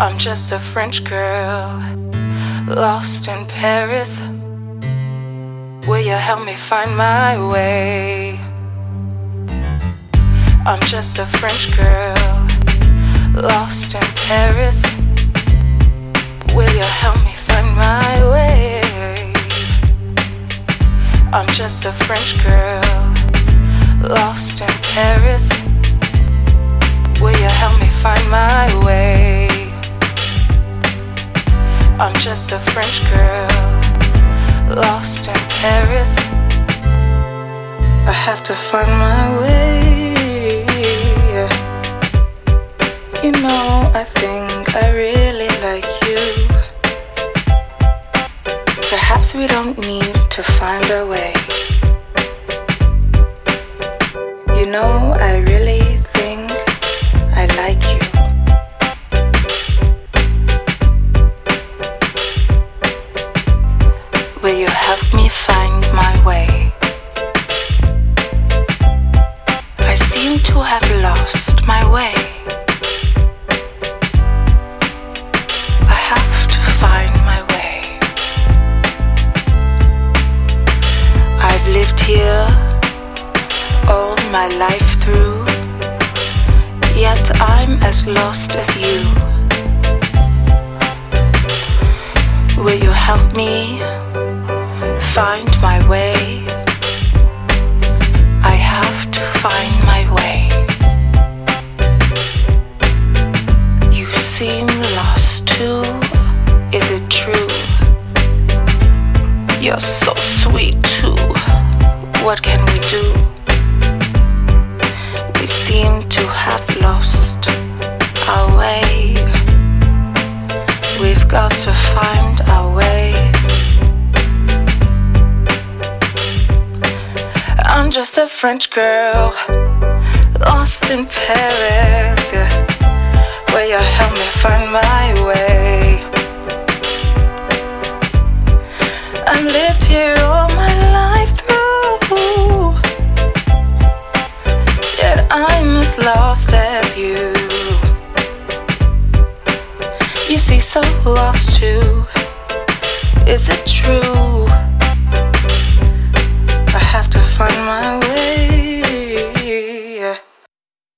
I'm just a French girl, lost in Paris. Will you help me find my way? I'm just a French girl, lost in Paris. Will you help me find my way? I'm just a French girl, lost in Paris. Will you help me find my way? Just a French girl, lost in Paris. I have to find my way. You know, I think I really like you. Perhaps we don't need to find our way. You know, I really think I like you. Seem to have lost my way. I have to find my way. I've lived here all my life through, yet I'm as lost as you. Will you help me? find my way. I have to find What can we do? We seem to have lost our way. We've got to find our way. I'm just a French girl, lost in Paris. Yeah. Lost as you. You see, so lost too. Is it true?